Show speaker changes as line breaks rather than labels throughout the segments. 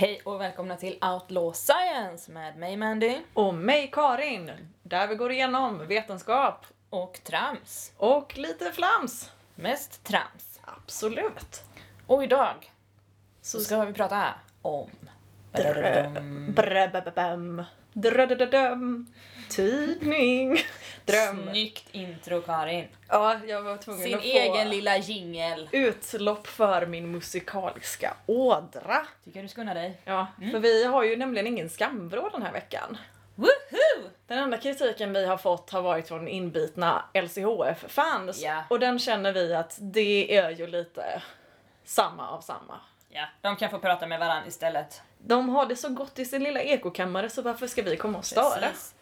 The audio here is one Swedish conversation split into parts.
Hej och välkomna till Outlaw Science med mig Mandy
Och mig Karin, där vi går igenom vetenskap
och trams.
och lite flams.
Mest trams.
Absolut.
Och idag så ska vi prata om...
Dröm. Tidning. Dröm.
Snyggt intro Karin.
Ja, jag var tvungen
Sin
att få
egen lilla jingel.
utlopp för min musikaliska ådra.
Tycker du ska unna dig.
Ja, för vi har ju nämligen ingen skamvrå den här veckan.
Woohoo!
Den enda kritiken vi har fått har varit från inbitna LCHF-fans.
Ja.
Och den känner vi att det är ju lite samma av samma.
Ja, de kan få prata med varandra istället.
De har det så gott i sin lilla ekokammare så varför ska vi komma och störa?
Precis.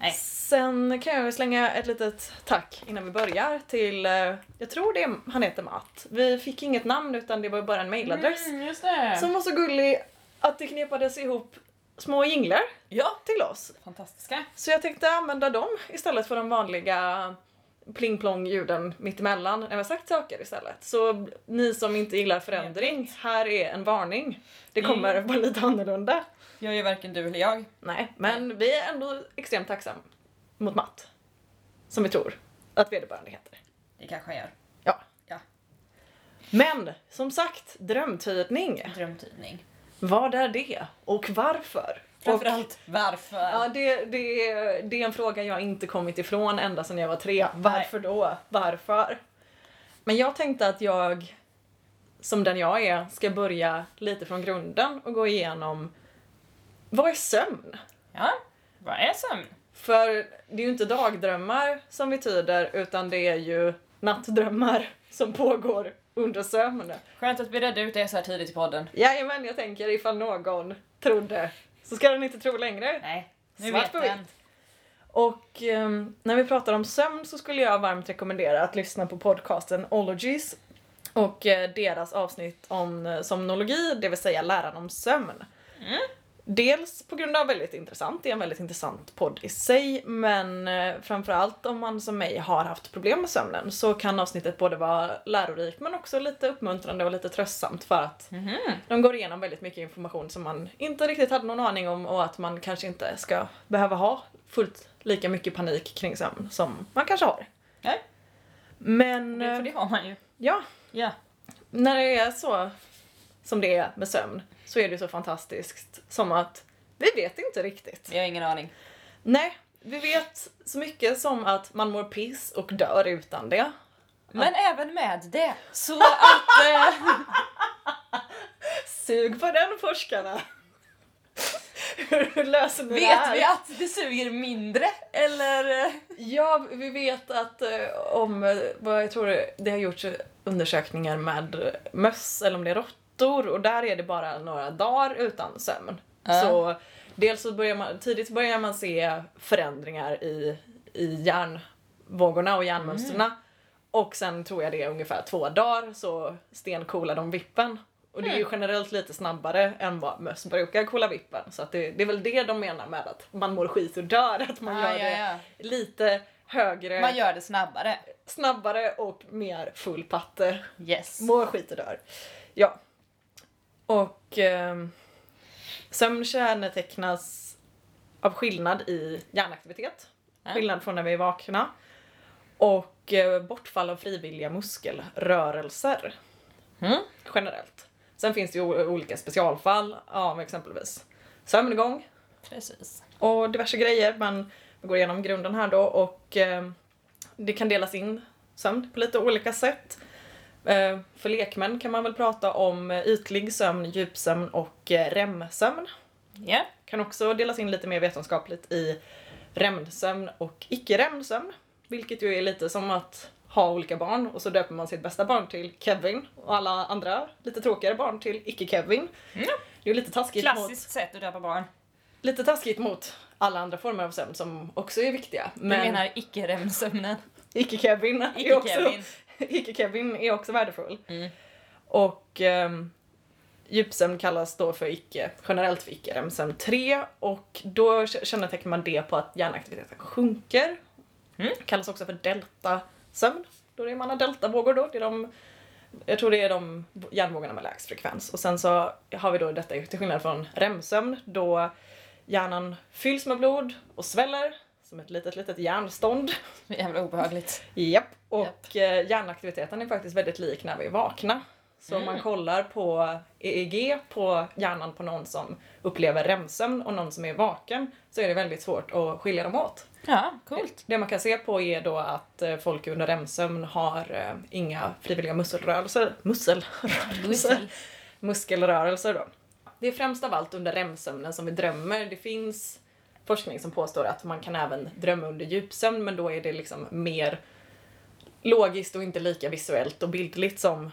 Nej.
Sen kan jag slänga ett litet tack innan vi börjar till, eh, jag tror det är, han heter Matt. Vi fick inget namn utan det var bara en mailadress.
Mm, just det.
Som var så gullig att det knepades ihop små jinglar
Ja,
till oss.
fantastiska.
Så jag tänkte använda dem istället för de vanliga pling-plong-ljuden mittemellan när vi har sagt saker istället. Så ni som inte gillar förändring, här är en varning. Det kommer
Mm.
vara lite annorlunda.
Jag är varken du eller jag.
Nej, men vi är ändå extremt tacksamma mot Matt. Som vi tror att vederbörande heter.
Det kanske jag gör.
Ja.
Ja.
Men som sagt, drömtydning.
Drömtidning.
Vad är det? Och varför?
Framförallt varför.
ja, det, det, det är en fråga jag inte kommit ifrån ända sedan jag var tre. Varför då? Varför? Men jag tänkte att jag, som den jag är, ska börja lite från grunden och gå igenom vad är sömn?
Ja, vad är sömn?
För det är ju inte dagdrömmar som betyder utan det är ju nattdrömmar som pågår under sömn.
Skönt att vi redde ut det så här tidigt i podden.
Jajamän, jag tänker ifall någon trodde så ska den inte tro längre.
Nej, nu
Svart
vet den.
Och ehm, när vi pratar om sömn så skulle jag varmt rekommendera att lyssna på podcasten Ologies och eh, deras avsnitt om eh, somnologi, det vill säga läran om sömn.
Mm.
Dels på grund av väldigt intressant, det är en väldigt intressant podd i sig, men eh, framförallt om man som mig har haft problem med sömnen så kan avsnittet både vara lärorikt men också lite uppmuntrande och lite tröstsamt för att
Mhm.
de går igenom väldigt mycket information som man inte riktigt hade någon aning om och att man kanske inte ska behöva ha fullt lika mycket panik kring sömn som man kanske har.
Nej.
Men,
Det, för
eh,
det har man ju.
ja,
Ja.
när det är så som det är med sömn så är det så fantastiskt som att vi vet inte riktigt.
Vi har ingen aning.
Nej, vi vet så mycket som att man mår piss och dör utan det.
Men även med det. Så att... Eh,
Sug på den forskarna! Hur löser ni det
vet
här?
vi att det suger mindre? Eller?
Ja, vi vet att eh, om, eh, vad jag tror det- det har gjorts undersökningar med möss eller om det är råttor och där är det bara några dagar utan sömn.
Ja.
Så dels så börjar man, tidigt börjar man se förändringar i, i hjärnvågorna och hjärnmönstren. Och sen tror jag det är ungefär två dagar så stenkolar de vippen. Och det är ju
Mm.
generellt lite snabbare än vad möss brukar kola vippen. Så att det, det är väl det de menar med att man mår skit och dör, att man
Ah,
gör
ja,
det
ja.
lite högre,
Man gör det snabbare.
snabbare och mer full patte.
Yes.
Mår skit och dör. Ja. Och ehm, sömn kännetecknas av skillnad i hjärnaktivitet. Skillnad från när vi är vakna. Och eh, bortfall av frivilliga muskelrörelser.
Mm.
Generellt. Sen finns det ju olika specialfall av exempelvis sömngång,
Precis.
och diverse grejer. Men vi går igenom grunden här då och eh, det kan delas in sömn på lite olika sätt. Eh, för lekmän kan man väl prata om eh, ytlig sömn, djupsömn och eh, REM-sömn.
Ja.
Kan också delas in lite mer vetenskapligt i REM-sömn och icke-REM-sömn. Vilket ju är lite som att ha olika barn och så döper man sitt bästa barn till Kevin och alla andra lite tråkigare barn till icke-Kevin.
Mm.
Det är lite taskigt mot
Klassiskt sätt att döpa barn.
lite taskigt mot alla andra former av sömn som också är viktiga.
Du
Men
menar icke-REM-sömnen?
icke-Kevin är, också,
Icke-Kevin.
är också värdefull.
Mm.
Och um, djupsömn kallas då för icke, generellt för icke REM-sömn 3 och då kännetecknar man det på att hjärnaktiviteten sjunker.
Mm.
Kallas också för delta-sömn. Då är man deltavågor då, det är de Jag tror det är de hjärnvågorna med lägst frekvens. Och sen så har vi då detta till skillnad från REM-sömn då hjärnan fylls med blod och sväller som ett litet, litet järnstånd.
Jävla obehagligt.
Japp. Och eh, hjärnaktiviteten är faktiskt väldigt lik när vi är vakna. Så om man kollar på EEG på hjärnan på någon som upplever REM-sömn och någon som är vaken så är det väldigt svårt att skilja dem åt.
Ja, coolt.
Det man kan se på är då att eh, folk under REM-sömn har eh, inga frivilliga muskelrörelser. Muskelrörelser. Muskelrörelser då. Det är främst av allt under REM-sömnen som vi drömmer. Det finns forskning som påstår att man kan även drömma under djupsömn men då är det liksom mer logiskt och inte lika visuellt och bildligt som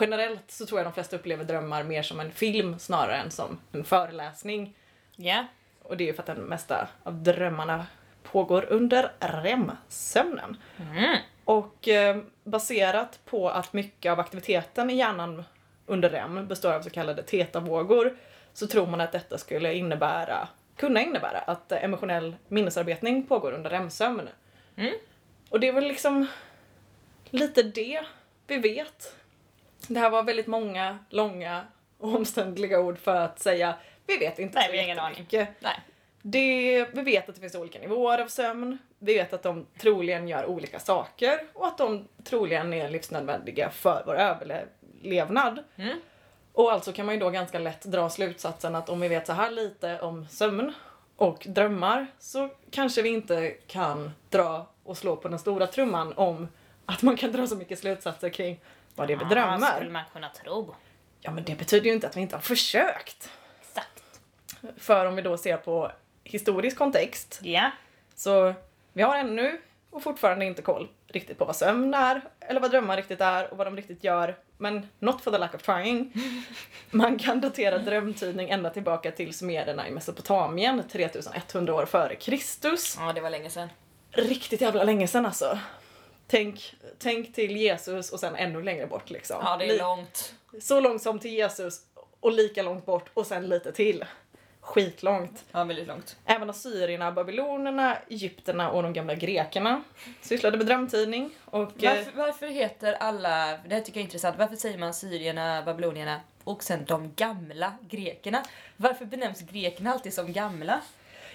generellt så tror jag de flesta upplever drömmar mer som en film snarare än som en föreläsning.
Ja.
Och det är ju för att den mesta av drömmarna pågår under REM-sömnen.
Mm.
Och eh, baserat på att mycket av aktiviteten i hjärnan under REM består av så kallade tetavågor så tror man att detta skulle innebära, kunna innebära att emotionell minnesarbetning pågår under REM-sömn.
Mm.
Och det är väl liksom lite det vi vet. Det här var väldigt många, långa och omständliga ord för att säga vi vet inte
Nej,
så
vi har ingen aning. Nej.
Det, vi vet att det finns olika nivåer av sömn. Vi vet att de troligen gör olika saker och att de troligen är livsnödvändiga för vår överlevnad.
Mm.
Och alltså kan man ju då ganska lätt dra slutsatsen att om vi vet så här lite om sömn och drömmar så kanske vi inte kan dra och slå på den stora trumman om att man kan dra så mycket slutsatser kring vad det är
Ja,
drömmar.
skulle man kunna tro.
Ja men det betyder ju inte att vi inte har försökt.
Exakt.
För om vi då ser på historisk kontext
Ja.
Så vi har ännu och fortfarande inte koll riktigt på vad sömn är, eller vad drömmar riktigt är och vad de riktigt gör. Men not for the lack of trying. Man kan datera drömtydning ända tillbaka till sumererna i Mesopotamien, 3100 år före Kristus.
Ja, det var länge sedan.
Riktigt jävla länge sedan alltså. Tänk, tänk till Jesus och sen ännu längre bort liksom.
Ja, det är långt.
Så långt som till Jesus och lika långt bort och sen lite till. Skitlångt.
Ja, väldigt långt.
Även assyrierna, babylonerna, egypterna och de gamla grekerna sysslade med drömtidning. Och, eh,
Varför, varför heter alla, det här tycker jag är intressant, varför säger man syrierna, babylonierna och sen de gamla grekerna? Varför benämns grekerna alltid som gamla?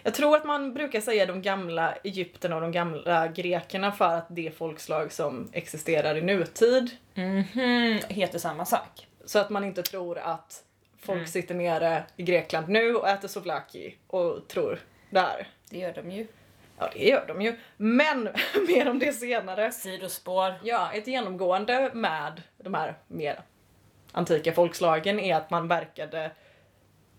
jag tror att man brukar säga de gamla egypterna och de gamla grekerna för att det är folkslag som existerar i nutid.
Mhm, heter samma sak.
Så att man inte tror att folk
Mm.
sitter nere i Grekland nu och äter souvlaki och tror där.
Det gör de ju.
Ja, det gör de ju. Men mer om det senare.
Sidospår.
Ja, ett genomgående med de här mer antika folkslagen är att man verkade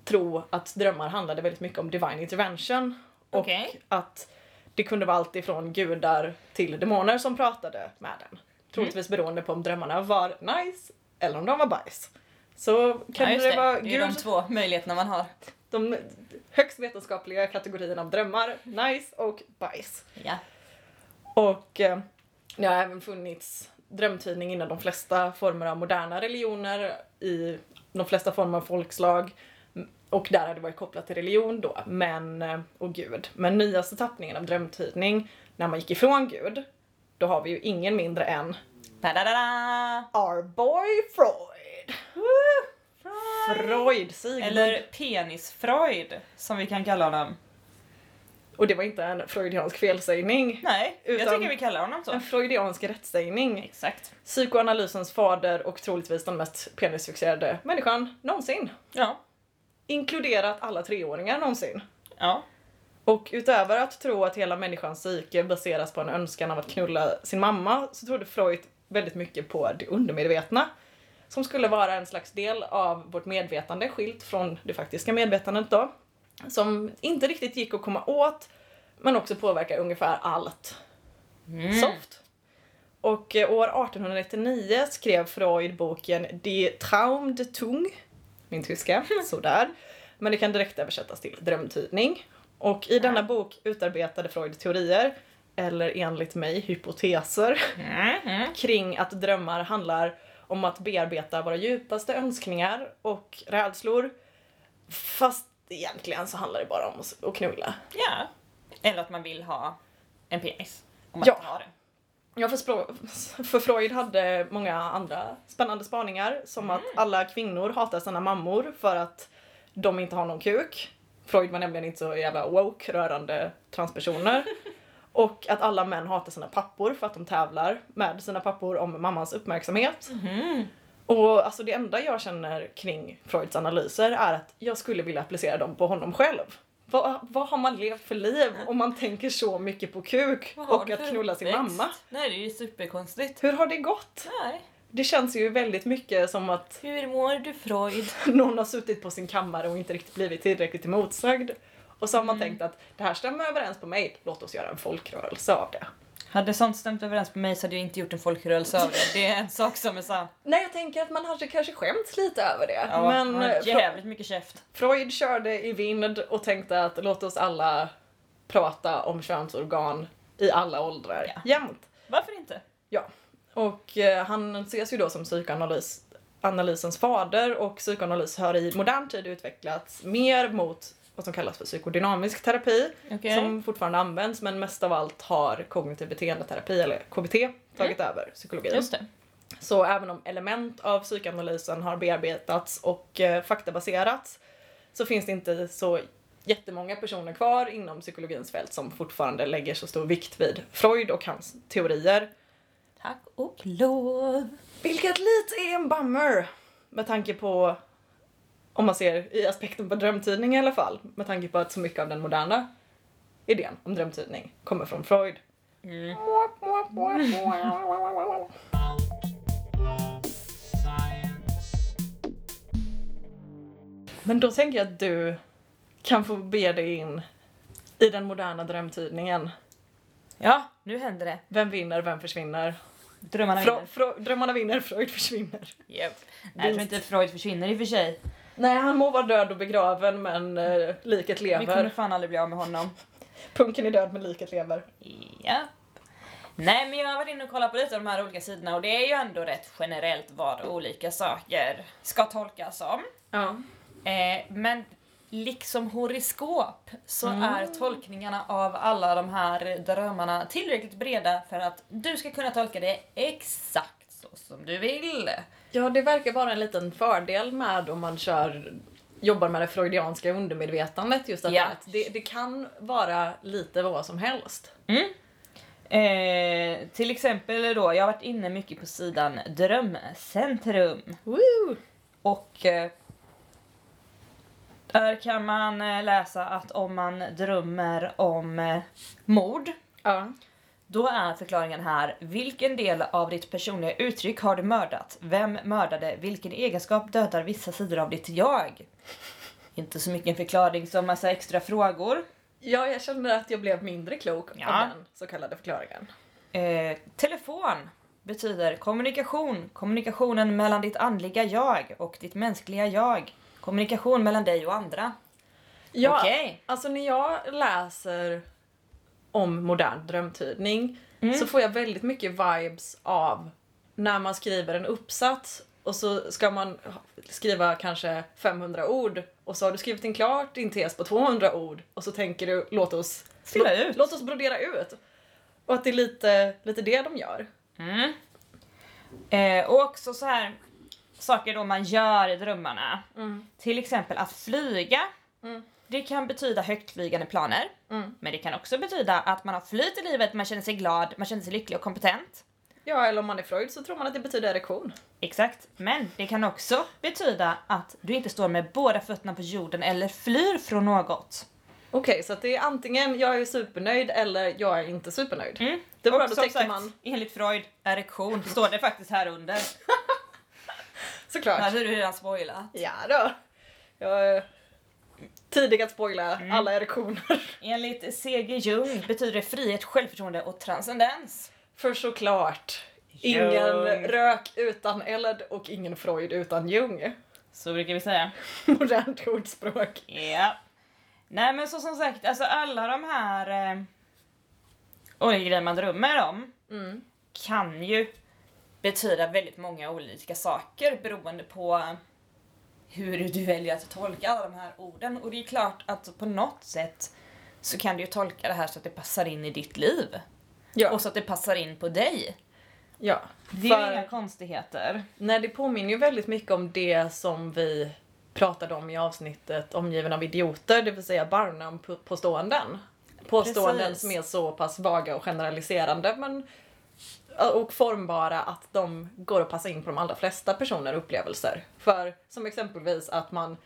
tro att drömmar handlade väldigt mycket om divine intervention. Och
Okej.
att det kunde vara allt ifrån gudar till demoner som pratade med den. Troligtvis beroende på om drömmarna var nice eller om de var bajs. Så kan
ja,
det,
det.
vara
det är ju de två möjligheterna man har.
de högst vetenskapliga kategorierna av drömmar, nice och bajs.
Ja.
Och eh, det har även funnits drömtydning inom de flesta former av moderna religioner, i de flesta former av folkslag. Och där har det varit kopplat till religion då, men, eh, och gud. Men nyaste tappningen av drömtydning, när man gick ifrån gud, då har vi ju ingen mindre än
Ta-da-da-da!
our boy Freud. Freud, Sigmund.
Eller penis-Freud, som vi kan kalla honom.
Och det var inte en freudiansk felsägning,
Nej, jag
Utan-
tycker vi kallar honom så.
en freudiansk rättsägning.
Exakt.
Psykoanalysens fader och troligtvis den mest penisfixerade människan någonsin.
Ja.
Inkluderat alla treåringar någonsin.
Ja.
Och utöver att tro att hela människans psyke baseras på en önskan av att knulla sin mamma så trodde Freud väldigt mycket på det undermedvetna. Som skulle vara en slags del av vårt medvetande skilt från det faktiska medvetandet då. Som inte riktigt gick att komma åt men också påverkar ungefär allt
Mm.
soft. Och eh, år 1899 skrev Freud boken Die Traum de Tung, min tyska, sådär. Men det kan direkt översättas till drömtydning. Och i denna bok utarbetade Freud teorier, eller enligt mig hypoteser,
Mm. Mm.
kring att drömmar handlar om att bearbeta våra djupaste önskningar och rädslor. Fast egentligen så handlar det bara om att- knulla.
Ja. Eller att man vill ha en penis. Om man
Ja.
inte har det.
Ja, för, för Freud hade många andra spännande spaningar som att alla kvinnor hatar sina mammor för att de inte har någon kuk. Freud var nämligen inte så jävla woke rörande transpersoner. Och att alla män hatar sina pappor för att de tävlar med sina pappor om mammans uppmärksamhet. Och alltså det enda jag känner kring Freuds analyser är att jag skulle vilja applicera dem på honom själv. Vad, vad har man levt för liv om man tänker så mycket på kuk och att knulla sin
uppväxt?
mamma?
Nej, det är ju superkonstigt.
Hur har det gått?
Nej.
Det känns ju väldigt mycket som att
Hur mår du Freud?
någon har suttit på sin kammare och inte riktigt blivit tillräckligt emotsagd. Och så har man tänkt att det här stämmer överens på mig, låt oss göra en folkrörelse av det.
Hade sånt stämt överens på mig så hade jag inte gjort en folkrörelse av det. Det är en sak som är sann.
Nej, jag tänker att man hade kanske skämts lite över det.
Ja,
men
jävligt mycket käft.
Freud körde i vind och tänkte att låt oss alla prata om könsorgan i alla åldrar
Ja.
jämt.
Varför inte?
Ja. Och eh, han ses ju då som psykoanalys, analysens fader och psykoanalys har i modern tid utvecklats mer mot vad som kallas för psykodynamisk terapi
Okej.
som fortfarande används men mest av allt har kognitiv beteendeterapi eller KBT tagit över psykologin.
Just det.
Så även om element av psykoanalysen har bearbetats och eh, faktabaserats så finns det inte så jättemånga personer kvar inom psykologins fält som fortfarande lägger så stor vikt vid Freud och hans teorier.
Tack och lov.
Vilket lite är en bummer med tanke på, om man ser i aspekten på drömtydning i alla fall, med tanke på att så mycket av den moderna idén om drömtydning kommer från Freud.
Mm.
Men då tänker jag att du kan få be dig in i den moderna drömtydningen.
Ja, nu händer det.
Vem vinner, vem försvinner?
Drömmarna
Fro-
vinner.
Fro- drömmarna vinner, Freud försvinner.
Yep. Nej, jag tror inte Freud försvinner i och för sig.
Nej, han må vara död och begraven men uh, liket
Vi kommer
lever.
fan aldrig bli av med honom.
Punken är död men liket lever.
Ja. Nej men jag har varit inne och kollat på lite av de här olika sidorna och det är ju ändå rätt generellt vad olika saker ska tolkas som.
Ja.
Eh, men liksom horoskop så är tolkningarna av alla de här drömmarna tillräckligt breda för att du ska kunna tolka det exakt så som du vill.
Ja, det verkar vara en liten fördel med om man kör jobbar med det freudianska undermedvetandet just att
Ja.
det, det kan vara lite vad som helst.
Eh, till exempel då, jag har varit inne mycket på sidan Drömcentrum.
Woo!
Och eh, där kan man eh, läsa att om man drömmer om eh, mord,
Ja.
Då är förklaringen här vilken del av ditt personliga uttryck har du mördat? Vem mördade? Vilken egenskap dödar vissa sidor av ditt jag? Inte så mycket en förklaring som massa extra frågor.
ja, jag känner att jag blev mindre klok
Ja.
av den så kallade förklaringen.
Eh, telefon betyder kommunikation. Kommunikationen mellan ditt andliga jag och ditt mänskliga jag. Kommunikation mellan dig och andra.
Ja,
Okej.
alltså när jag läser om modern drömtydning
Mm.
så får jag väldigt mycket vibes av när man skriver en uppsats och så ska man skriva kanske 500 ord och så har du skrivit in klart din tes på 200 ord och så tänker du låt oss, låt,
ut.
låt oss brodera ut. Och att det är lite, lite det de gör.
Mm. Eh, och också så här saker då man gör i drömmarna. Till exempel att flyga.
Mm.
Det kan betyda högtflygande planer.
Mm.
Men det kan också betyda att man har flyt i livet, man känner sig glad, man känner sig lycklig och kompetent.
Ja, eller om man är Freud så tror man att det betyder erektion.
Exakt. Men det kan också betyda att du inte står med båda fötterna på jorden eller flyr från något.
Okej, så att det är antingen jag är supernöjd eller jag är inte supernöjd.
Mm.
Det är bra, då täcker man
enligt Freud, erektion, står det faktiskt här under.
såklart.
Här hade du redan spoilat.
Ja då. Jag tidig att spoila
Mm.
alla erektioner.
Enligt C.G. Jung betyder det frihet, självförtroende och transcendens.
För såklart, ingen
Jung.
rök utan eld och ingen Freud utan Jung.
Så brukar vi säga.
Modernt ordspråk.
Ja. Nej men så som sagt, alltså alla de här eh, olika grejer man drömmer om
Mm.
kan ju betyda väldigt många olika saker beroende på hur du väljer att tolka alla de här orden. Och det är klart att på något sätt så kan du ju tolka det här så att det passar in i ditt liv.
Ja.
Och så att det passar in på dig.
Ja.
Det är
För-
inga konstigheter.
Nej, det påminner ju väldigt mycket om det som vi pratade om i avsnittet Omgiven av idioter, det vill säga Barnum-påståenden. Påståenden
Precis.
som är så pass vaga och generaliserande men, och formbara att de går att passa in på de allra flesta personer och upplevelser. För som exempelvis att man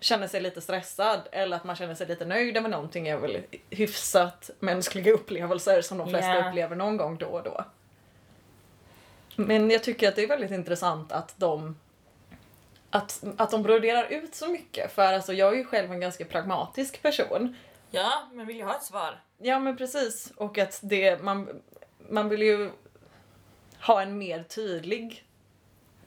känner sig lite stressad eller att man känner sig lite nöjd över någonting är väl hyfsat mänskliga upplevelser som de flesta
Ja.
upplever någon gång då och då. Men jag tycker att det är väldigt intressant att de att, att de broderar ut så mycket för alltså jag är ju själv en ganska pragmatisk person.
Ja, men vill jag ha ett svar?
Ja men precis och att det man, man vill ju ha en mer tydlig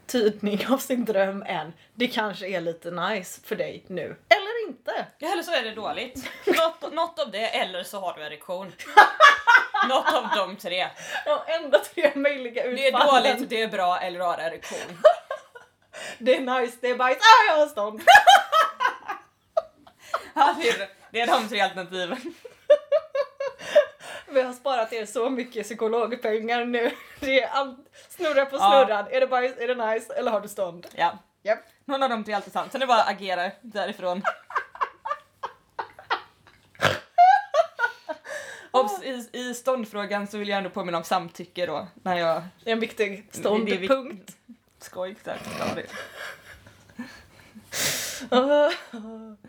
tydning av sin dröm än det kanske är lite nice för dig nu. Eller inte.
Ja, eller så är det dåligt. Något, något av det, eller så har du erektion. något av de tre.
De enda tre möjliga utfallen.
Det är dåligt, det är bra eller har erektion.
Det är nice, det är bajs. Ah, jag har stånd!
Ja, det, är, det är de tre alternativen.
Vi har sparat er så mycket psykologpengar nu. Det är snurra på
Ja.
snurran. Är det bajs, är det nice eller har du stånd?
Ja,
Japp.
någon av dem tre är alltid sant. Sen är det bara att agera därifrån. Obs, i, I ståndfrågan så vill jag ändå påminna om samtycke då. När jag...
Det är en viktig ståndpunkt.
Skoj, exakt. Ja, det.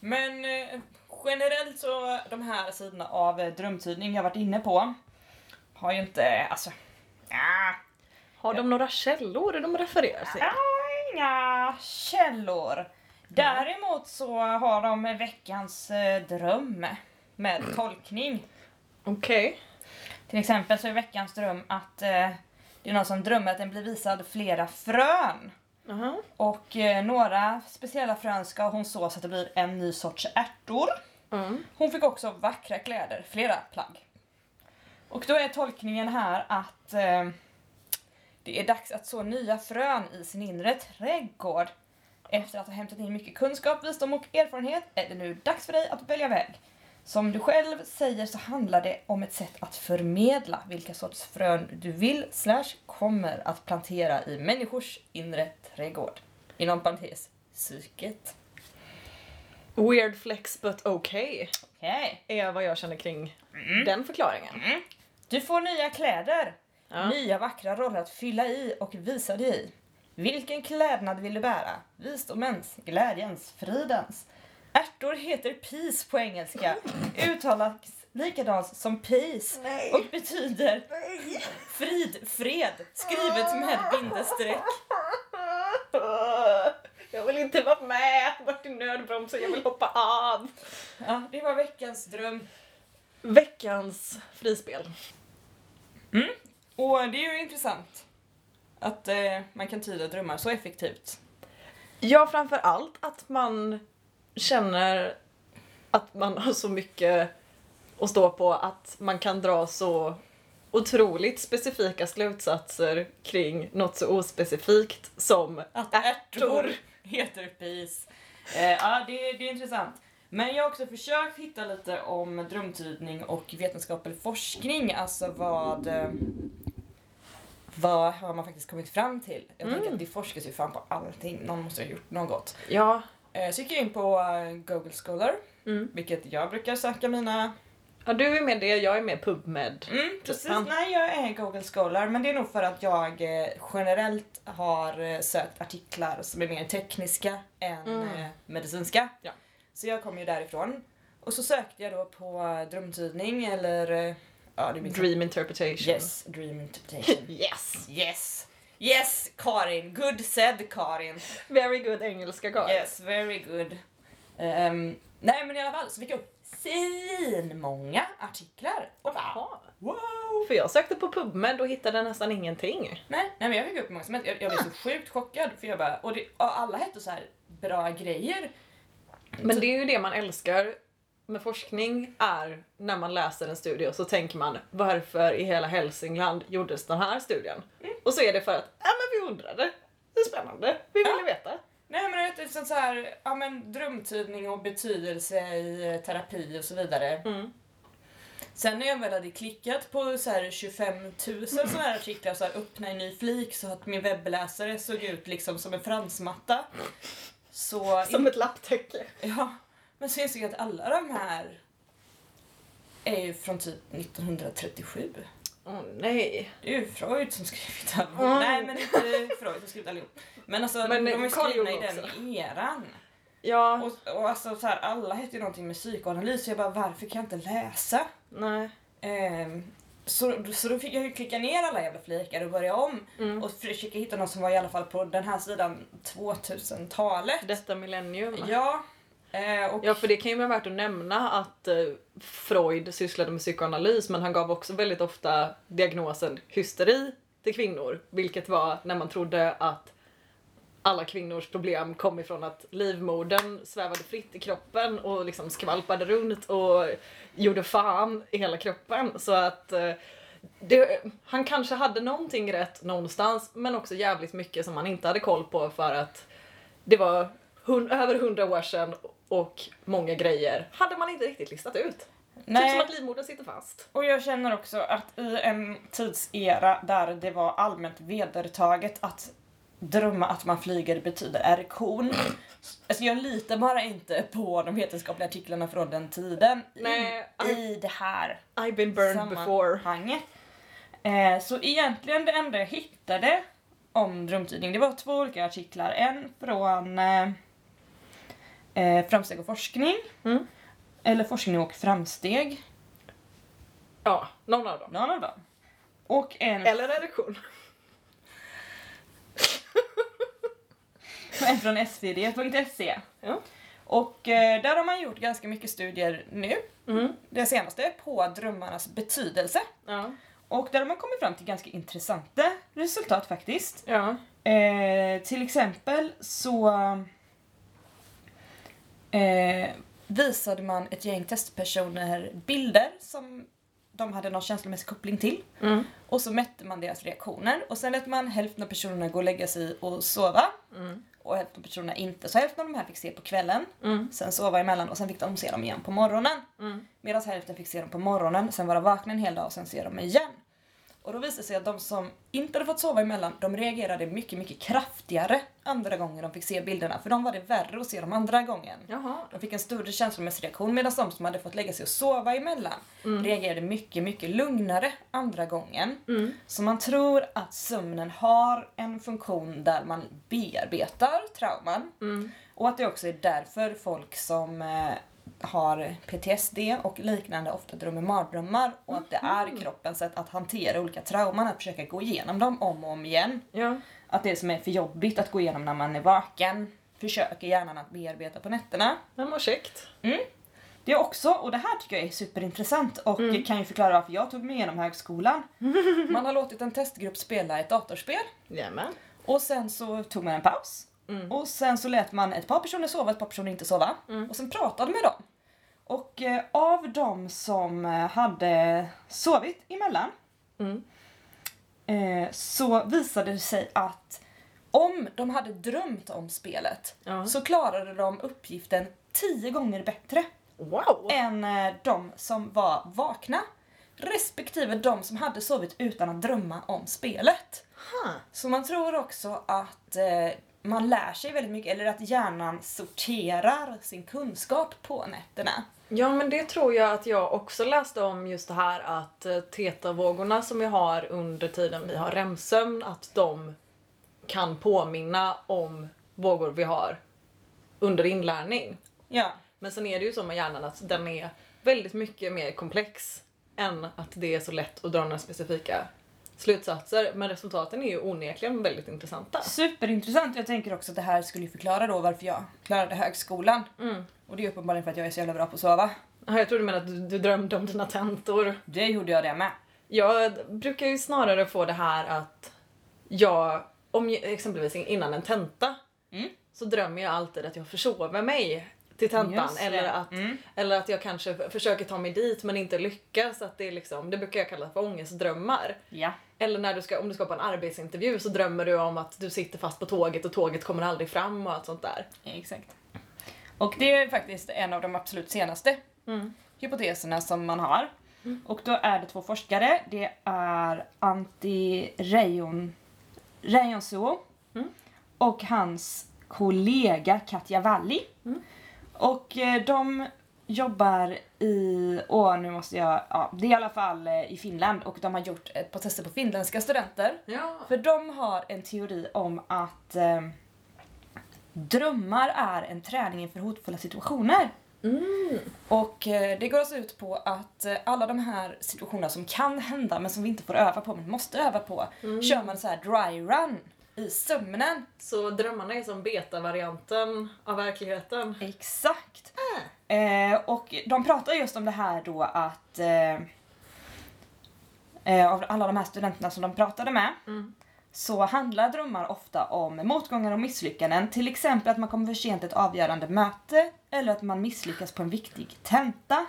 Men eh, generellt så de här sidorna av eh, drömtydning jag varit inne på har ju inte, alltså, ja,
Har de några källor de refererar till?
ja, inga källor. Däremot så har de veckans eh, dröm med tolkning.
Okej.
Till exempel så är veckans dröm att eh, det är någon som drömmer att den blir visad flera frön.
Jaha.
Och eh, några speciella frön ska hon så så att det blir en ny sorts ärtor.
Mm.
Hon fick också vackra kläder, flera plagg. Och då är tolkningen här att eh, det är dags att så nya frön i sin inre trädgård. Efter att ha hämtat in mycket kunskap, visdom och erfarenhet är det nu dags för dig att välja väg. Som du själv säger så handlar det om ett sätt att förmedla vilka sorts frön du vill slash kommer att plantera i människors inre trädgård. Inom parentes, psyket.
Weird flex but okay.
Okej.
Är vad jag känner kring den förklaringen.
Du får nya kläder.
Ja.
Nya vackra roller att fylla i och visa dig i. Vilken klädnad vill du bära? Visdomens, glädjens, fridens. Ärtor heter peace på engelska. Uttalas likadant som peace och betyder frid, fred, skrivet med bindestreck.
Jag vill inte vara med. Vart i nödbromsen, jag vill hoppa av.
Ja, det var veckans dröm.
Veckans frispel.
Och det är ju intressant att eh, man kan tyda drömmar så effektivt.
Ja, framför allt att man känner att man har så mycket att stå på att man kan dra så otroligt specifika slutsatser kring något så ospecifikt som
Att ärtor heter peace. Eh, ja, det, det är intressant. Men jag har också försökt hitta lite om drömtydning och vetenskaplig forskning, alltså vad eh, vad har man faktiskt kommit fram till? Jag tänker att det forskas ju fan på allting, någon måste ha gjort något.
Ja.
Eh, Så gick jag in på eh, Google Scholar,
Mm.
vilket jag brukar söka mina...
ja, du är med det, jag är med PubMed.
Mm, precis,
fan.
nej jag är Google Scholar, men det är nog för att jag eh, generellt har eh, sökt artiklar som är mer tekniska än
Mm.
eh, medicinska.
Ja.
Så jag kom ju därifrån. Och så sökte jag då på drömtydning eller... Ja, det är
Dream interpretation.
Yes, dream interpretation.
Yes!
yes! Yes, Karin! Good said Karin!
Very good engelska Karin.
Yes, very good. Ehm, nej men i alla fall så fick jag upp många artiklar. Och bara, wow!
För jag sökte på PubMed och hittade nästan ingenting.
Nej, nej men jag fick upp många som helst. Jag, jag blev så sjukt chockad för jag bara, och, det, och alla hette så här bra grejer.
Men det är ju det man älskar med forskning är när man läser en studie och så tänker man varför i hela Hälsingland gjordes den här studien? Och så är det för att, ja men vi undrade. Det är spännande. Vi ville
Ja.
veta.
Nej men det är så så här, ja men drömtydning och betydelse i eh, terapi och så vidare.
Mm.
Sen när jag väl hade klickat på så här 25 000 sådana här artiklar, så här öppna en ny flik så att min webbläsare såg ut liksom som en fransmatta. Så...
Som ett lapptäcke.
Ja, men så insåg jag att alla de här är ju från typ 1937.
Åh nej.
Det är ju Freud som skrivit allihop.
Mm.
Nej men inte Freud som skrivit allihop. Men alltså
Men,
de är
Carl
skrivna i den
också.
eran.
Ja,
Och, och alltså så här, alla heter ju någonting med psykoanalys så jag bara varför kan jag inte läsa?
nej.
Ehm, så, så då fick jag ju klicka ner alla jävla flikar och börja om
Mm.
och försöka hitta någon som var i alla fall på den här sidan 2000-talet.
Detta millennium.
Ja eh, och
Ja, för det kan ju vara värt att nämna att eh, Freud sysslade med psykoanalys men han gav också väldigt ofta diagnosen hysteri till kvinnor. Vilket var när man trodde att alla kvinnors problem kom ifrån att livmodern svävade fritt i kroppen och liksom skvalpade runt och gjorde fan i hela kroppen. Så att eh, det, han kanske hade någonting rätt någonstans men också jävligt mycket som han inte hade koll på för att det var hun- över hundra år sedan och många grejer hade man inte riktigt listat ut. Typ
Nej.
som att livmodern sitter fast.
Och jag känner också att i en tidsera där det var allmänt vedertaget att drömma att man flyger betyder erektion. Alltså jag litar bara inte på de vetenskapliga artiklarna från den tiden
Nej,
i, i det här
I've been burned before.
Eh, så egentligen det enda jag hittade om drömtydning det var två olika artiklar. En från eh, eh, Framsteg och forskning.
Mm.
Eller Forskning och framsteg.
Ja, någon av dem.
Någon av dem. Och en,
Eller erektion.
en från svd.se.
Ja.
Och eh, där har man gjort ganska mycket studier nu,
Mm.
det senaste, på drömmarnas betydelse.
Ja.
Och där har man kommit fram till ganska intressanta resultat faktiskt.
Ja.
Eh, till exempel så eh, visade man ett gäng testpersoner bilder som de hade någon känslomässig koppling till.
Mm.
Och så mätte man deras reaktioner och sen lät man hälften av personerna gå och lägga sig och sova.
Mm.
Och hälften av personerna inte. Så hälften av de här fick se på kvällen,
Mm.
sen sova emellan och sen fick de se dem igen på morgonen.
Mm.
Medan hälften fick se dem på morgonen, sen vara vakna en hel dag och sen se dem igen. Och då visade det sig att de som inte hade fått sova emellan, de reagerade mycket, mycket kraftigare andra gången de fick se bilderna. För de var det värre att se dem andra gången.
Jaha.
De fick en större känslomässig reaktion medan de som hade fått lägga sig och sova emellan reagerade mycket, mycket lugnare andra gången.
Mm.
Så man tror att sömnen har en funktion där man bearbetar trauman.
Mm.
Och att det också är därför folk som eh, har PTSD och liknande ofta drömmer mardrömmar. Och att det är kroppens sätt att hantera olika trauman, att försöka gå igenom dem om och om igen.
Ja.
Att det som är för jobbigt att gå igenom när man är vaken försöker hjärnan att bearbeta på nätterna.
Men vad käckt.
Det är också, och det här tycker jag är superintressant och kan ju förklara varför jag tog mig igenom högskolan. Man har låtit en testgrupp spela ett datorspel
Jajamän.
och sen så tog man en paus.
Mm.
Och sen så lät man ett par personer sova, ett par personer inte sova.
Mm.
Och sen pratade med dem. Och eh, av de som eh, hade sovit emellan
Mm.
eh, så visade det sig att om de hade drömt om spelet
Ja.
så klarade de uppgiften tio gånger bättre
Wow!
än eh, de som var vakna. Respektive de som hade sovit utan att drömma om spelet.
Huh.
Så man tror också att eh, man lär sig väldigt mycket, eller att hjärnan sorterar sin kunskap på nätterna.
Ja men det tror jag att jag också läste om just det här att eh, tetavågorna som vi har under tiden vi har REM-sömn att de kan påminna om vågor vi har under inlärning.
Ja.
Men sen är det ju så med hjärnan att den är väldigt mycket mer komplex än att det är så lätt att dra några specifika slutsatser. Men resultaten är ju onekligen väldigt intressanta.
Superintressant. Jag tänker också att det här skulle förklara då varför jag klarade högskolan.
Mm.
Och det är uppenbarligen för att jag är så jävla bra på att sova.
Ja, Jag trodde du menade att du, du drömde om dina tentor.
Det gjorde jag det med.
Jag brukar ju snarare få det här att jag, om jag, exempelvis innan en tenta,
Mm.
så drömmer jag alltid att jag försover mig till tentan. Eller att,
Mm.
eller att jag kanske försöker ta mig dit men inte lyckas. Att det, är liksom, det brukar jag kalla för ångestdrömmar.
Ja.
Eller när du ska, om du ska på en arbetsintervju så drömmer du om att du sitter fast på tåget och tåget kommer aldrig fram och allt sånt där.
Exakt. Och det är faktiskt en av de absolut senaste
Mm.
hypoteserna som man har. Och då är det två forskare. Det är Antti Reijon, Reijonsuo
Mm.
och hans kollega Katja Valli.
Mm.
Och eh, de jobbar i, åh nu måste jag, ja det är i alla fall eh, i Finland och de har gjort ett par tester på finländska studenter.
Ja.
För de har en teori om att eh, drömmar är en träning inför hotfulla situationer.
Mm.
Och eh, det går alltså ut på att eh, alla de här situationerna som kan hända men som vi inte får öva på men måste öva på kör man så här dry run i sömnen.
Så drömmarna är som beta-varianten av verkligheten.
Exakt. Eh, och de pratar just om det här då att eh, eh, av alla de här studenterna som de pratade med
Mm
så handlar drömmar ofta om motgångar och misslyckanden. Till exempel att man kommer för sent till ett avgörande möte eller att man misslyckas på en viktig tenta.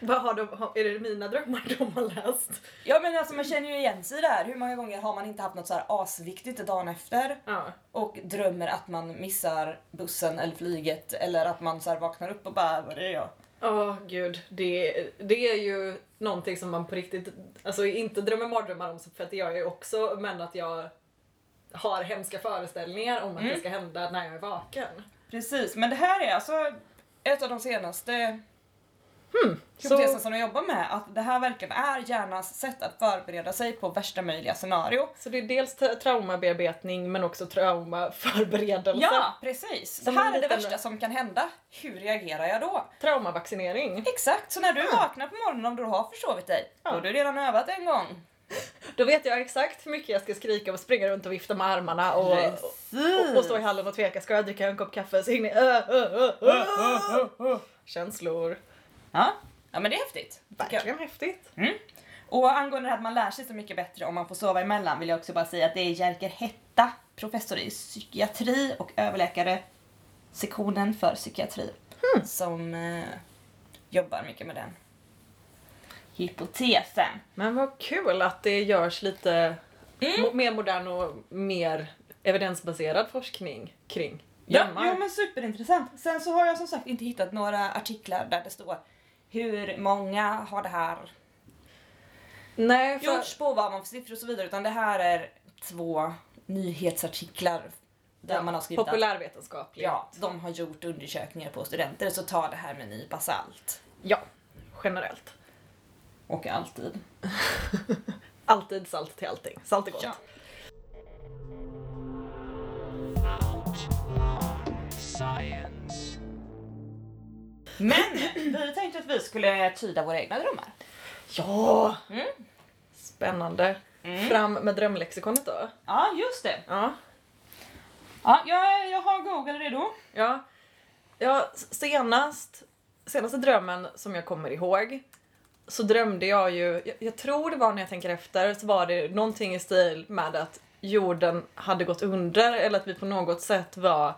Vad har de, är det mina drömmar de har läst?
Ja men alltså man känner ju igen sig där. Hur många gånger har man inte haft något så här asviktigt dagen efter
Ja.
och drömmer att man missar bussen eller flyget eller att man så vaknar upp och bara vad är jag?
Åh gud, det, det är ju någonting som man på riktigt, alltså inte drömmer mardrömmar om för att det gör jag ju också, men att jag har hemska föreställningar om att
Mm.
det ska hända när jag är vaken.
Precis, men det här är alltså ett av de senaste
Hmm.
hypotesen som de jobbar med. Att det här verkligen är hjärnans sätt att förbereda sig på värsta möjliga scenario.
så det är dels tra- traumabearbetning men också traumaförberedelse.
Ja, precis.
Som
det här är det värsta som kan hända. Hur reagerar jag då?
Traumavaccinering.
Exakt, så när du vaknar på morgonen om du har försovit dig, då
Ja.
har du redan övat en gång.
Då vet jag exakt hur mycket jag ska skrika och springa runt och vifta med armarna och, och, och stå i hallen och tveka. Ska jag dricka en kopp kaffe så hinner jag... Ö. Känslor.
Ja. ja, men det är häftigt.
Verkligen häftigt.
Och angående det här att man lär sig så mycket bättre om man får sova emellan vill jag också bara säga att det är Jerker Hetta, professor i psykiatri och överläkare sektionen för psykiatri som eh, jobbar mycket med den hypotesen.
Men vad kul att det görs lite
Mm.
mo- mer modern och mer evidensbaserad forskning kring
Ja, jo, men superintressant. Sen så har jag som sagt inte hittat några artiklar där det står hur många har det här
Nej, för,
gjorts på, vad man för siffror och så vidare, utan det här är två nyhetsartiklar där
ja,
man har skrivit att
populärvetenskapligt.
ja, de har gjort undersökningar på studenter, så ta det här med en nypa salt.
ja, generellt.
Och alltid.
Alltid salt till allting. Salt är gott.
Ja.
Science.
Men vi tänkte att vi skulle tyda våra egna drömmar.
Ja!
Mm.
Spännande.
Mm.
Fram med drömlexikonet då.
Ja, just det.
Ja.
Ja, jag, jag har Google redo.
Ja. ja, senast, senaste drömmen som jag kommer ihåg så drömde jag ju, jag, jag tror det var när jag tänker efter, så var det någonting i stil med att jorden hade gått under eller att vi på något sätt var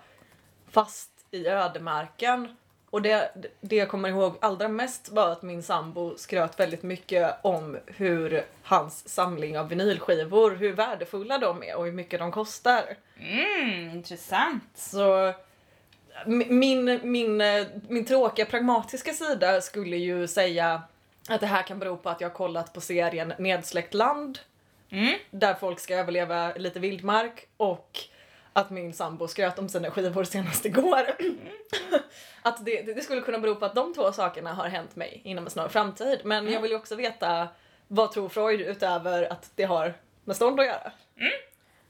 fast i ödemarken. Och det, det jag kommer ihåg allra mest var att min sambo skröt väldigt mycket om hur hans samling av vinylskivor, hur värdefulla de är och hur mycket de kostar.
Mm, intressant.
Så mi- min, min, eh, min tråkiga pragmatiska sida skulle ju säga att det här kan bero på att jag har kollat på serien Nedsläckt land
Mm.
där folk ska överleva lite vildmark och att min sambo skröt om sina skivor senast igår. att det, det skulle kunna bero på att de två sakerna har hänt mig inom en snar framtid. Men jag vill ju också veta vad tror Freud utöver att det har med stånd att göra?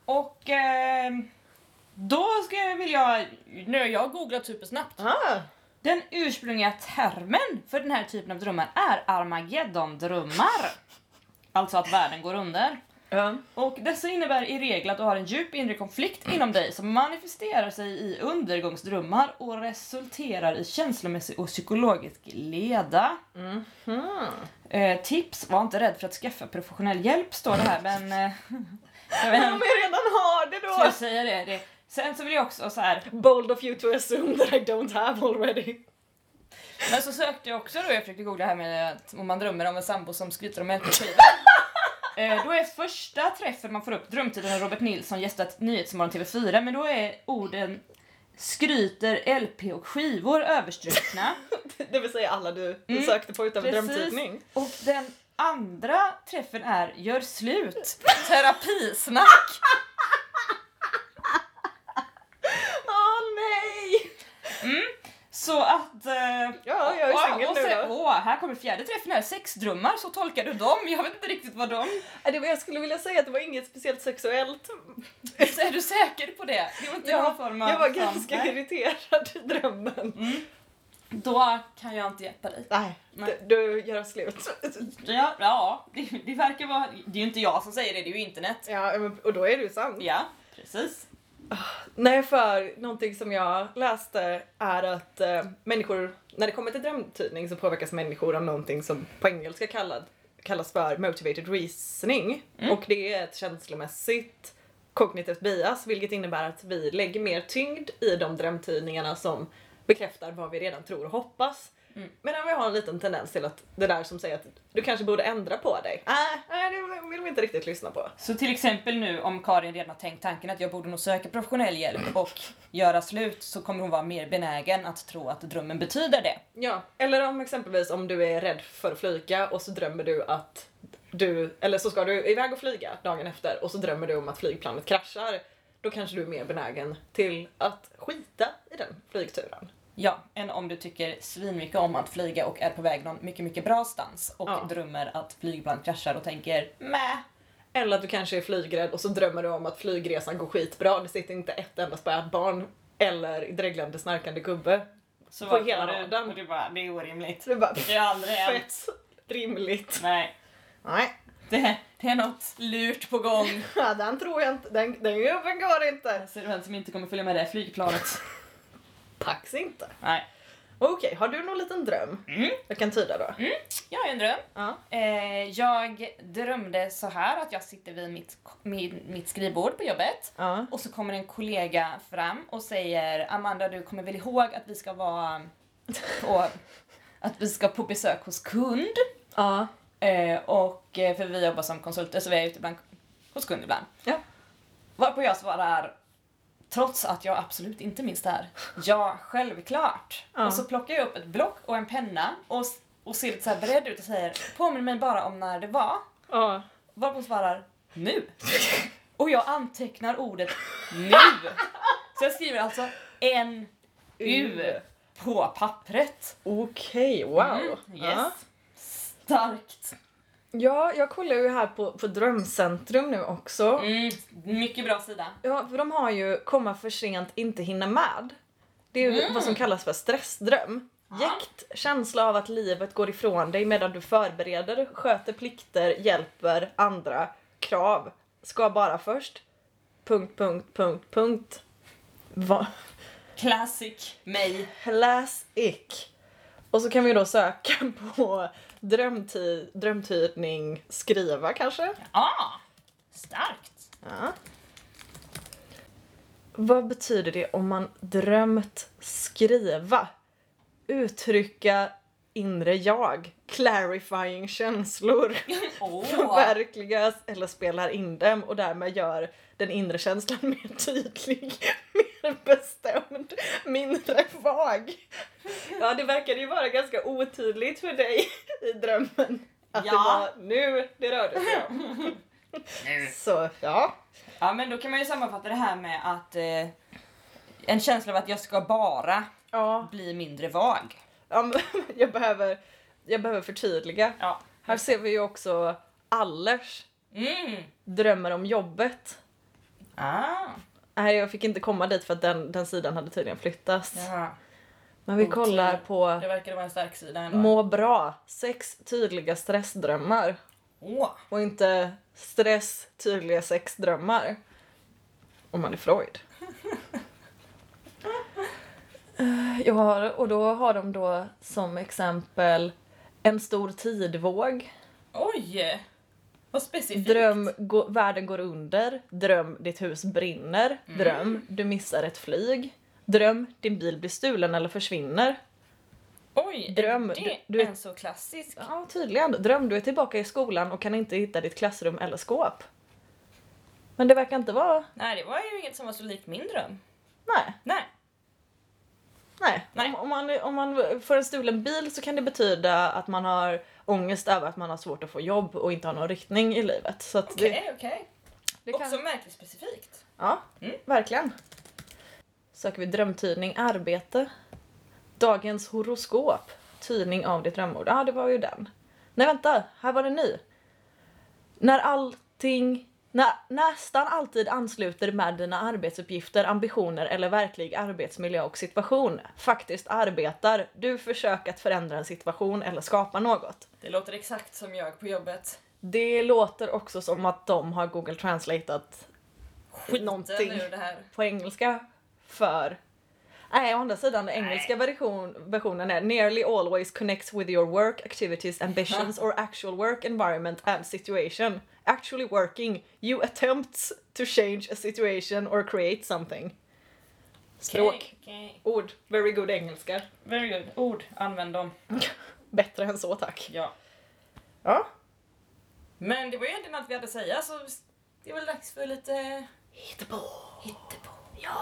Och ehm, då ska jag, vill jag, nu jag har googlat supersnabbt.
Ah,
Den ursprungliga termen för den här typen av drömmar är Armageddon-drömmar. Alltså att världen går under.
Ja.
Och dessa innebär i regel att du har en djup inre konflikt inom dig som manifesterar sig i undergångsdrömmar och resulterar i känslomässig och psykologisk leda.
Mhm.
Eh, tips, var inte rädd för att skaffa professionell hjälp står det här men... Eh, jag vet
Om jag redan har det
ska
då!
jag säga det, det? Sen så vill jag också så här.
Bold of you to assume that I don't have already.
Men så sökte jag också då, jag försökte googla här med att om man drömmer om en sambo som skryter om LP-skivor. Eh, då är första träffen man får upp drömtiden när Robert Nilsson gästat Nyhetsmorgon TV4 men då är orden skryter LP och skivor överstrukna.
Det vill säga alla du
Mm,
sökte på utanför
precis.
drömtidning.
Och den andra träffen är gör slut. Terapisnack.
Åh nej!
Så att... Eh,
Ja, jag är singel nu då.
Åh, här kommer fjärde träffen här. Sexdrömmar, så tolkar du dem. Jag vet inte riktigt vad de...
Det var- Jag skulle vilja säga att det var inget speciellt sexuellt.
Så är du säker på det? Det var inte någon
Ja,
form av...
jag var ganska
Nej.
irriterad i drömmen.
Mm. Då kan jag inte hjälpa dig.
Nej,
Nej.
du, gör slut.
Ja, ja det, det verkar vara... Det är ju inte jag som säger det, det är ju internet.
Ja, och då är det ju sant.
Ja, precis.
Nej, för någonting som jag läste är att eh, människor, när det kommer till drömtydning så påverkas människor av någonting som på engelska kallad, kallas för motivated reasoning.
Mm.
Och det är ett känslomässigt kognitivt bias, vilket innebär att vi lägger mer tyngd i de drömtydningarna som bekräftar vad vi redan tror och hoppas.
Mm.
Medan vi har en liten tendens till att det där som säger att du kanske borde ändra på dig. Nej, nej det vill vi inte riktigt lyssna på.
Så till exempel nu om Karin redan har tänkt tanken att jag borde nog söka professionell hjälp och göra slut så kommer hon vara mer benägen att tro att drömmen betyder det.
Ja, eller om exempelvis om du är rädd för att flyga och så drömmer du att du, eller så ska du iväg och flyga dagen efter och så drömmer du om att flygplanet kraschar. Då kanske du är mer benägen till att skita i den flygturen.
Ja, än om du tycker svinmycket om att flyga och är på väg någon mycket, mycket bra stans och
Ja.
drömmer att flygplan kraschar och tänker mäh.
Eller att du kanske är flygrädd och så drömmer du om att flygresan går skitbra. Det sitter inte ett enda spädbarn eller dreglande snarkande gubbe.
Så
På hela
du
raden.
och du bara, det är orimligt.
Det är bara
Det har aldrig hänt.
rimligt.
Nej,
Nej,
det, det är något lurt på gång.
ja, den tror jag inte. Den, den gubben går inte.
Det är vem som inte kommer följa med det flygplanet.
Pax inte.
Nej.
Okej, har du någon liten dröm?
Mm.
Jag kan tyda då.
Jag har en dröm.
Ja.
Eh, jag drömde så här att jag sitter vid mitt, min, mitt skrivbord på jobbet
Ja.
och så kommer en kollega fram och säger Amanda du kommer väl ihåg att vi ska vara på, att vi ska på besök hos kund
Ja.
eh, och eh, för vi jobbar som konsulter så vi är ute bland, hos kund ibland.
Ja.
Varpå jag svarar Trots att jag absolut inte minns det här. Ja, självklart.
Ja.
Och så plockar jag upp ett block och en penna och, och ser lite så här beredd ut och säger Påminn mig bara om när det var.
Ja.
Varpå hon svarar nu. Och jag antecknar ordet nu. Så jag skriver alltså en U på pappret.
Okej, wow.
Mm, yes.
Ja.
Starkt.
Ja, jag kollar ju här på, på Drömcentrum nu också.
Mm, mycket bra sida.
Ja, för de har ju komma för sent, inte hinna med. Det är ju
Mm.
vad som kallas för stressdröm. Jäkt, känsla av att livet går ifrån dig medan du förbereder, sköter plikter, hjälper andra, krav. Ska bara först. Punkt, punkt, punkt, punkt. Va?
Classic mig.
Classic. Och så kan vi då söka på drömtid, drömtydning, skriva kanske.
Ah, starkt.
Ja. Vad betyder det om man drömt skriva? Uttrycka inre jag, clarifying känslor,
Åh,
förverkligas eller spelar in dem och därmed gör den inre känslan mer tydlig, mer bestämd, mindre vag. Ja, det verkade ju vara ganska otydligt för dig i drömmen. Att
Ja.
det var nu det rörde sig om. Så, ja.
Ja men då kan man ju sammanfatta det här med att eh, en känsla av att jag ska bara
Ja,
bli mindre vag.
Ja, jag, behöver, jag behöver förtydliga.
Ja.
Här ser vi ju också Allers
Mm.
drömmer om jobbet.
Ah.
Nej, jag fick inte komma dit för att den, den sidan hade tydligen flyttats.
Ja.
Men vi kollar på
Det verkar vara en stark sida ändå.
Må bra, sex tydliga stressdrömmar.
Åh.
Och inte stress, tydliga sexdrömmar. Om man är Freud. Eh, Jag har, och då har de då som exempel en stor tidvåg.
Oj! Vad specifikt.
Dröm, gå, världen går under. Dröm, ditt hus brinner. Dröm, du missar ett flyg. Dröm, din bil blir stulen eller försvinner.
Oj,
Dröm,
är det
du- du är-
en så klassisk?
Ja, tydligen. Dröm, du är tillbaka i skolan och kan inte hitta ditt klassrum eller skåp. Men det verkar inte vara...
Nej, det var ju inget som var så likt min dröm.
Nej.
Nej.
Nej.
Nej.
Om, om, man, om man får en stulen bil så kan det betyda att man har ångest över att man har svårt att få jobb och inte har någon riktning i livet. Att
Okej,
det,
okej.
det kan...
Också märkligt specifikt.
Ja,
Mm.
verkligen. Söker vi drömtydning, arbete. Dagens horoskop. Tydning av ditt drömord. Ja, det var ju den. Nej, vänta. Här var det ny. När allting... När nästan alltid ansluter med dina arbetsuppgifter, ambitioner eller verklig arbetsmiljö och situation faktiskt arbetar du försöker att förändra en situation eller skapa något.
Det låter exakt som jag på jobbet.
Det låter också som att de har Google translateat
Skiten
Någonting. på engelska för... Nej, å andra sidan den engelska version, versionen är nearly always connects with your work, activities, ambitions or actual work environment and situation. Actually working, you attempt to change a situation or create something. Språk.
Okej, okej.
Ord. Very good engelska.
Very good. Ord, använd dem.
Bättre än så tack.
Ja.
Ja.
Men det var ju egentligen allt vi hade att säga så det är väl dags för lite
Hittepå.
hittepå.
Ja.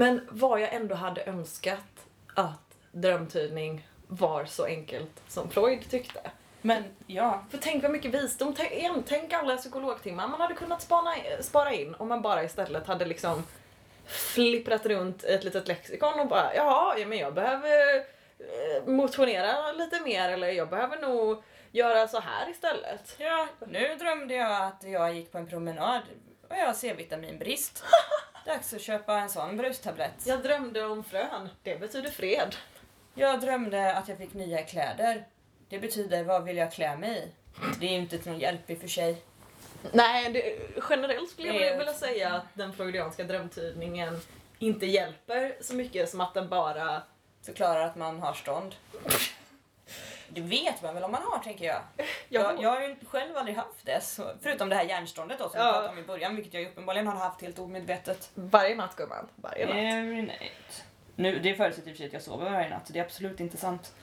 Men vad jag ändå hade önskat att drömtydning var så enkelt som Freud tyckte.
Men ja,
För tänk vad mycket visdom, tänk, igen, tänk alla psykologtimmar man hade kunnat spana, spara in om man bara istället hade liksom flipprat runt ett litet lexikon och bara jaha, ja, men jag behöver eh, motionera lite mer eller jag behöver nog göra så här istället.
ja, nu drömde jag att jag gick på en promenad och jag har C-vitaminbrist. Dags att köpa en sån brustablett.
Jag drömde om frön, det betyder fred.
Jag drömde att jag fick nya kläder. Det betyder vad vill jag klä mig i? Det är ju inte till någon hjälp i och för sig.
Nej, det, generellt skulle jag vilja säga att den freudianska drömtydningen inte hjälper så mycket som att den bara
Förklarar att man har stånd. Det vet man väl om man har tänker jag.
Ja.
Jag, jag har ju själv aldrig haft det, så, förutom det här hjärnståndet då som vi
Ja.
pratade om i början, vilket jag uppenbarligen har haft helt omedvetet.
varje natt gumman, varje natt.
Every night. Nu, det förutsätter i och för sig att jag sover varje natt, det är absolut inte sant.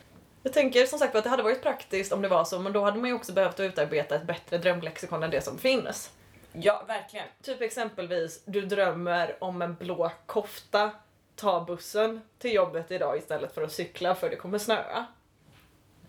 Jag tänker som sagt att det hade varit praktiskt om det var så, men då hade man ju också behövt utarbeta ett bättre drömlexikon än det som finns.
Ja, verkligen.
Typ exempelvis, du drömmer om en blå kofta, ta bussen till jobbet idag istället för att cykla för det kommer snöa.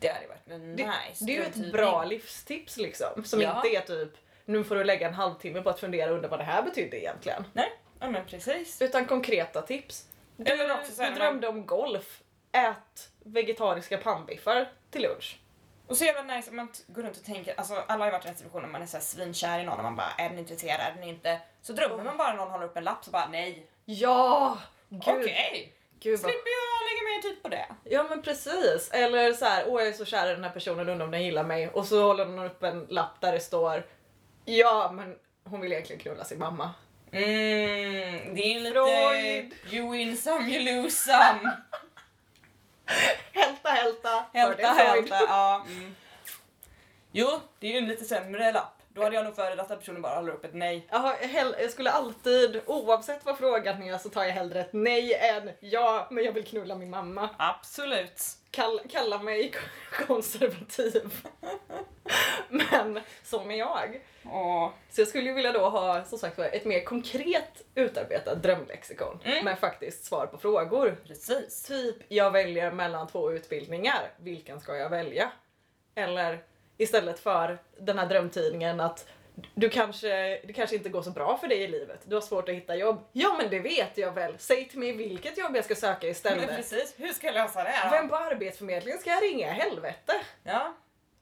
Det hade varit en
Det,
nice
det är ju ett bra livstips liksom, som
Ja.
inte är typ nu får du lägga en halvtimme på att fundera under vad det här betydde egentligen.
Nej, ja men precis.
Utan konkreta tips. Du,
Eller också så här
du
när man-
drömde om golf, ät vegetariska pannbiffar till lunch.
Och så jävla nice om man går runt och tänker, alltså alla har ju varit i situation när man är så här svinkär i någon och man bara är den intresserad, är den inte? Så drömmer man bara någon håller upp en lapp så bara nej.
Ja! Gud,
Okej,
gud vad
slipper jag mer tid på det.
Ja men precis. Eller så här, åh jag är så kär i den här personen, undrar om den gillar mig. Och så håller hon upp en lapp där det står Ja men hon vill egentligen knulla sin mamma.
Mm, det är ju lite
Freud.
you win some you lose some.
Hälta hälta!
Hälta hälta, ja. Mm. Jo, det är ju en lite sämre lapp. Då hade jag nog föredragit att personen bara håller upp ett nej.
Jaha, jag, hell- jag skulle alltid, oavsett vad frågan är, så tar jag hellre ett nej än ja, men jag vill knulla min mamma.
Absolut.
Kall, kalla mig konservativ. men sån är jag.
Åh.
Så jag skulle ju vilja då ha som sagt ett mer konkret utarbetat drömlexikon
Mm.
med faktiskt svar på frågor.
Precis.
Typ, jag väljer mellan två utbildningar. Vilken ska jag välja? Eller istället för den här drömtidningen att du kanske, det kanske inte går så bra för dig i livet. Du har svårt att hitta jobb. Ja men det vet jag väl. Säg till mig vilket jobb jag ska söka
Men
istället.
precis, hur ska jag lösa det här då?
Vem på Arbetsförmedlingen ska jag ringa? Helvete!
Ja,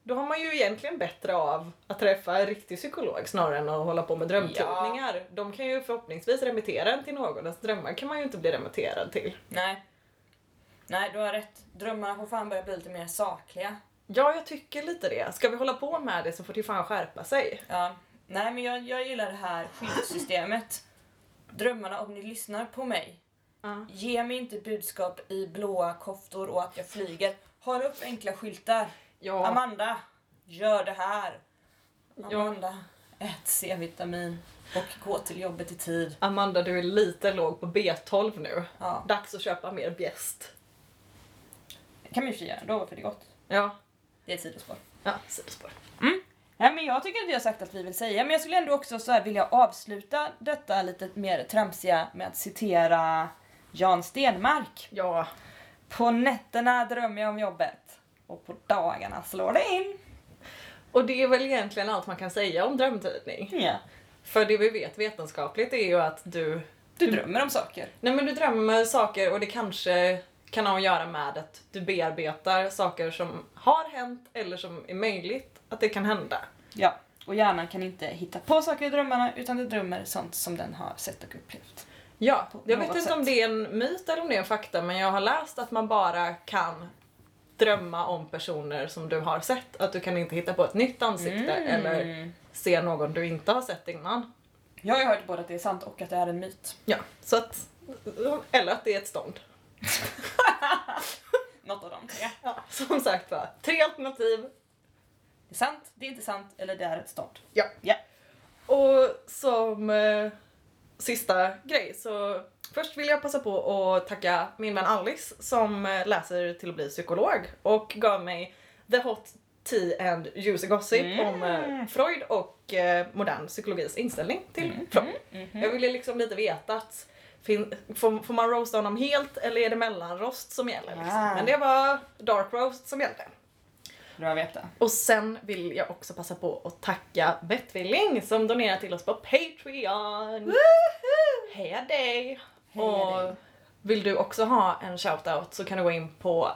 Då har man ju egentligen bättre av att träffa en riktig psykolog snarare än att hålla på med drömtidningar. De kan ju förhoppningsvis remittera en till någon. Ens drömmar kan man ju inte bli remitterad till.
nej. Nej, du har rätt. Drömmarna får fan börja bli lite mer sakliga.
Ja, jag tycker lite det. Ska vi hålla på med det så får till fan skärpa sig.
Ja. Nej, men jag, jag gillar det här skyddssystemet. Drömmarna, om ni lyssnar på mig.
Ja.
Ge mig inte budskap i blåa koftor och att jag flyger. Håll upp enkla skyltar.
Ja.
Amanda, gör det här.
Ja.
Amanda, ät C-vitamin och gå till jobbet i tid.
Amanda, du är lite låg på B12 nu.
Ja.
Dags att köpa mer bjäst.
kan man ju göra ändå för det är gott.
Ja,
Det är ett sidospår.
ja sidospår.
Nej men jag tycker att vi har sagt att vi vill säga, men jag skulle ändå också så här vilja avsluta detta lite mer tramsiga med att citera Jan Stenmark.
Ja,
På nätterna drömmer jag om jobbet och på dagarna slår det in.
och det är väl egentligen allt man kan säga om drömtydning.
Ja.
För det vi vet vetenskapligt är ju att du,
Du drömmer om saker.
nej men du drömmer saker och det kanske kan ha att göra med att du bearbetar saker som har hänt eller som är möjligt att det kan hända.
Ja. Och hjärnan kan inte hitta på saker i drömmarna utan det drömmer sånt som den har sett och upplevt.
Ja, jag vet inte
sätt.
om det är en myt eller om det är en fakta men jag har läst att man bara kan drömma om personer som du har sett. Att du kan inte hitta på ett nytt ansikte eller se någon du inte har sett innan.
Jag har ju hört både att det är sant och att det är en myt.
Ja, så att... Eller att det är ett stånd.
Något av de tre.
Ja, som sagt var, tre alternativ.
Det är sant, det är inte sant eller det är ett stånd.
Ja.
Ja.
Och som eh, sista grej så först vill jag passa på att tacka min vän Alice som eh, läser till att bli psykolog och gav mig The Hot Tea and Juicy Gossip
Mm.
om eh, Freud och eh, modern psykologis inställning till Freud. Jag ville liksom lite veta att fin- får, får man roasta honom helt eller är det mellanrost som gäller? Liksom?
Ah.
Men det var dark roast som gällde.
Bra att veta.
Och sen vill jag också passa på att tacka Vettvilling som donerar till oss på Patreon. Heja dig!
Heja
och
dig.
vill du också ha en shoutout så kan du gå in på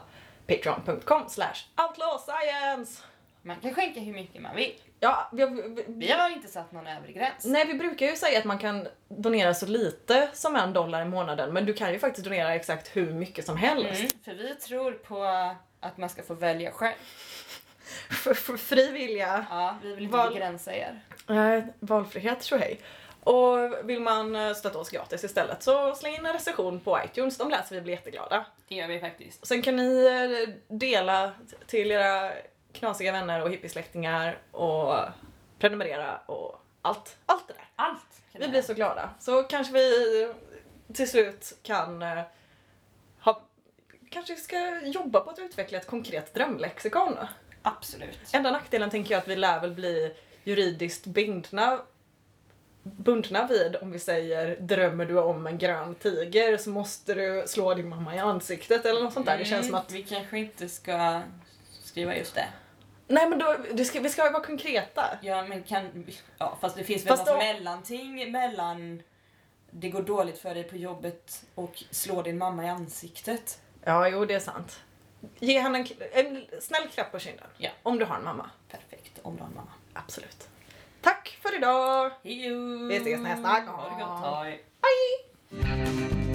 patreon.com slash outlawscience.
Man kan skänka hur mycket man vill.
Ja, vi, vi,
Vi har inte satt någon övre gräns.
Nej, vi brukar ju säga att man kan donera så lite som en dollar i månaden, men du kan ju faktiskt donera exakt hur mycket som helst.
Mm, för vi tror på att man ska få välja själv.
För, för fri vilja,
Ja, vi vill inte
Val-
begränsa er.
eh, valfrihet, tror hej. Och vill man eh, stötta oss gratis istället så släng in en recension på iTunes, de läser vi blir jätteglada.
Det gör vi faktiskt.
Sen kan ni eh, dela till era knasiga vänner och hippiesläktingar och prenumerera och allt, allt det där.
Allt.
Vi blir så glada. Så kanske vi till slut kan eh, ha, kanske ska jobba på att utveckla ett konkret drömlexikon.
Absolut.
Enda nackdelen tänker jag att vi lär väl bli juridiskt bindna bundna vid om vi säger drömmer du om en grön tiger så måste du slå din mamma i ansiktet eller något sånt där. Det känns som att
Vi kanske inte ska skriva just det.
nej men då, det ska, vi ska ju vara konkreta.
Ja, men kan... Ja, fast det finns väl
Fast
något
då-
mellanting mellan det går dåligt för dig på jobbet och slå din mamma i ansiktet.
Ja, jo det är sant. Ge henne en, en snäll klapp på kinden.
Ja.
Om du har en mamma.
Perfekt, om du har en mamma.
Absolut. Tack för idag!
Hejdå!
Vi ses nästa gång.
Ha det gott, hej.
Hej!